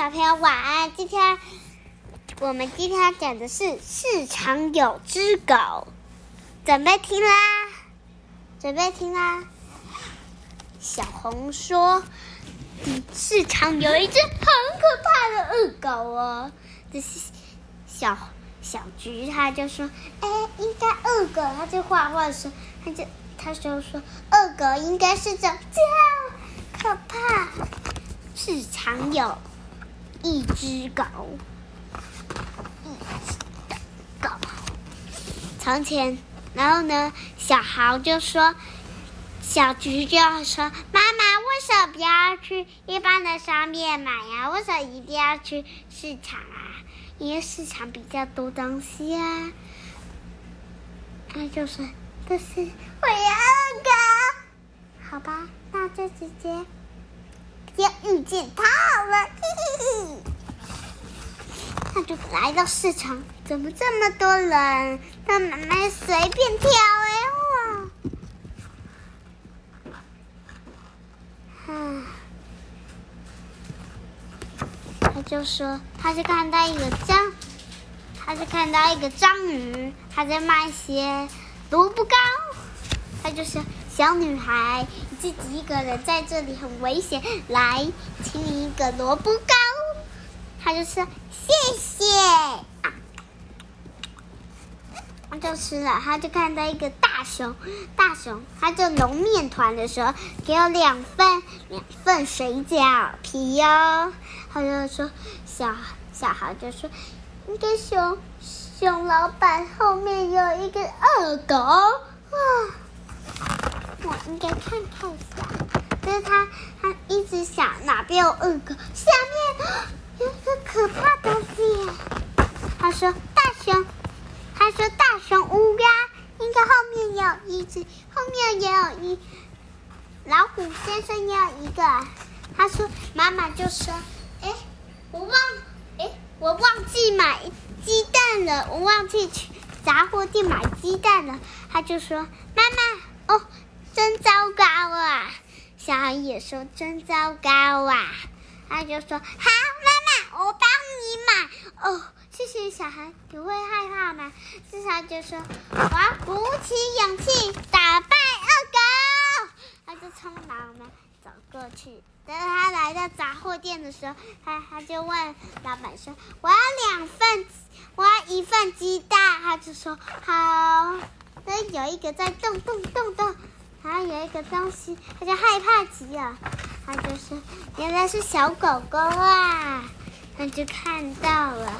小朋友晚安。今天我们今天讲的是市场有只狗，准备听啦，准备听啦。小红说，市场有一只很可怕的恶狗哦。这是小小菊，他就说，哎，应该恶狗。他就画画的时候，他就他就说，恶狗应该是这样可怕。市场有一只狗，一只狗。从前，然后呢，小豪就说，小菊就说：“妈妈，为什么不要去一般的商店买呀？为什么一定要去市场啊？因为市场比较多东西啊。”那就是，这是我要狗，好吧，那就直接。要遇见他了，嘿嘿嘿！他就来到市场，怎么这么多人？他妈妈随便挑哎哇！啊，他就说，他就看到一个章，他就看到一个章鱼，他在卖些萝卜糕，他就说。小女孩，自己一个人在这里很危险。来，请你一个萝卜糕。他就说谢谢，他就吃了。他就看到一个大熊，大熊，他就揉面团的时候，给我两份两份水饺皮哦。他就说小小孩就说，那个熊熊老板后面有一个恶狗啊。应该看看一下，就是他，他一直想哪边有恶狗，下面有一个可怕东西。他说大熊，他说大熊乌鸦，应该后面有一只，后面也有一老虎先生也有一个。他说妈妈就说，哎，我忘，哎，我忘记买鸡蛋了，我忘记去杂货店买鸡蛋了。他就说妈妈，哦。真糟糕啊！小孩也说真糟糕啊！他就说：“好，妈妈，我帮你买。”哦，谢谢小孩，你会害怕吗？至少就说：“我要鼓起勇气打败恶狗。”他就匆忙的走过去。等他来到杂货店的时候，他他就问老板说：“我要两份，我要一份鸡蛋。”他就说：“好。”那有一个在动动动动。然后有一个东西，他就害怕极了。他就说：“原来是小狗狗啊！”他就看到了，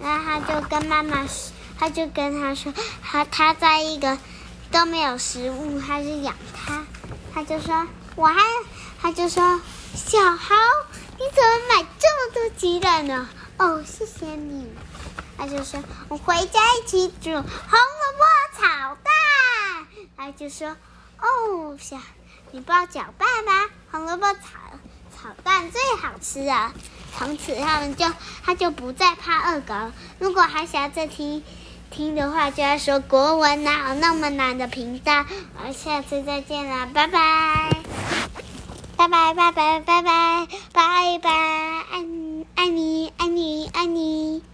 然后他就跟妈妈说：“他就跟他说，他他在一个都没有食物，他是养它。”他就说：“我还……”他就说：“小豪，你怎么买这么多鸡蛋呢？”哦，谢谢你。他就说：“我回家一起煮红。”他就说：“哦，小，你包搅拌吧？红萝卜炒炒蛋最好吃了。”从此他们就他就不再怕恶狗。如果还想要再听听的话，就要说国文哪有那么难的频道。我们下次再见了，拜拜，拜拜拜拜拜拜拜拜，爱你爱你爱你爱你。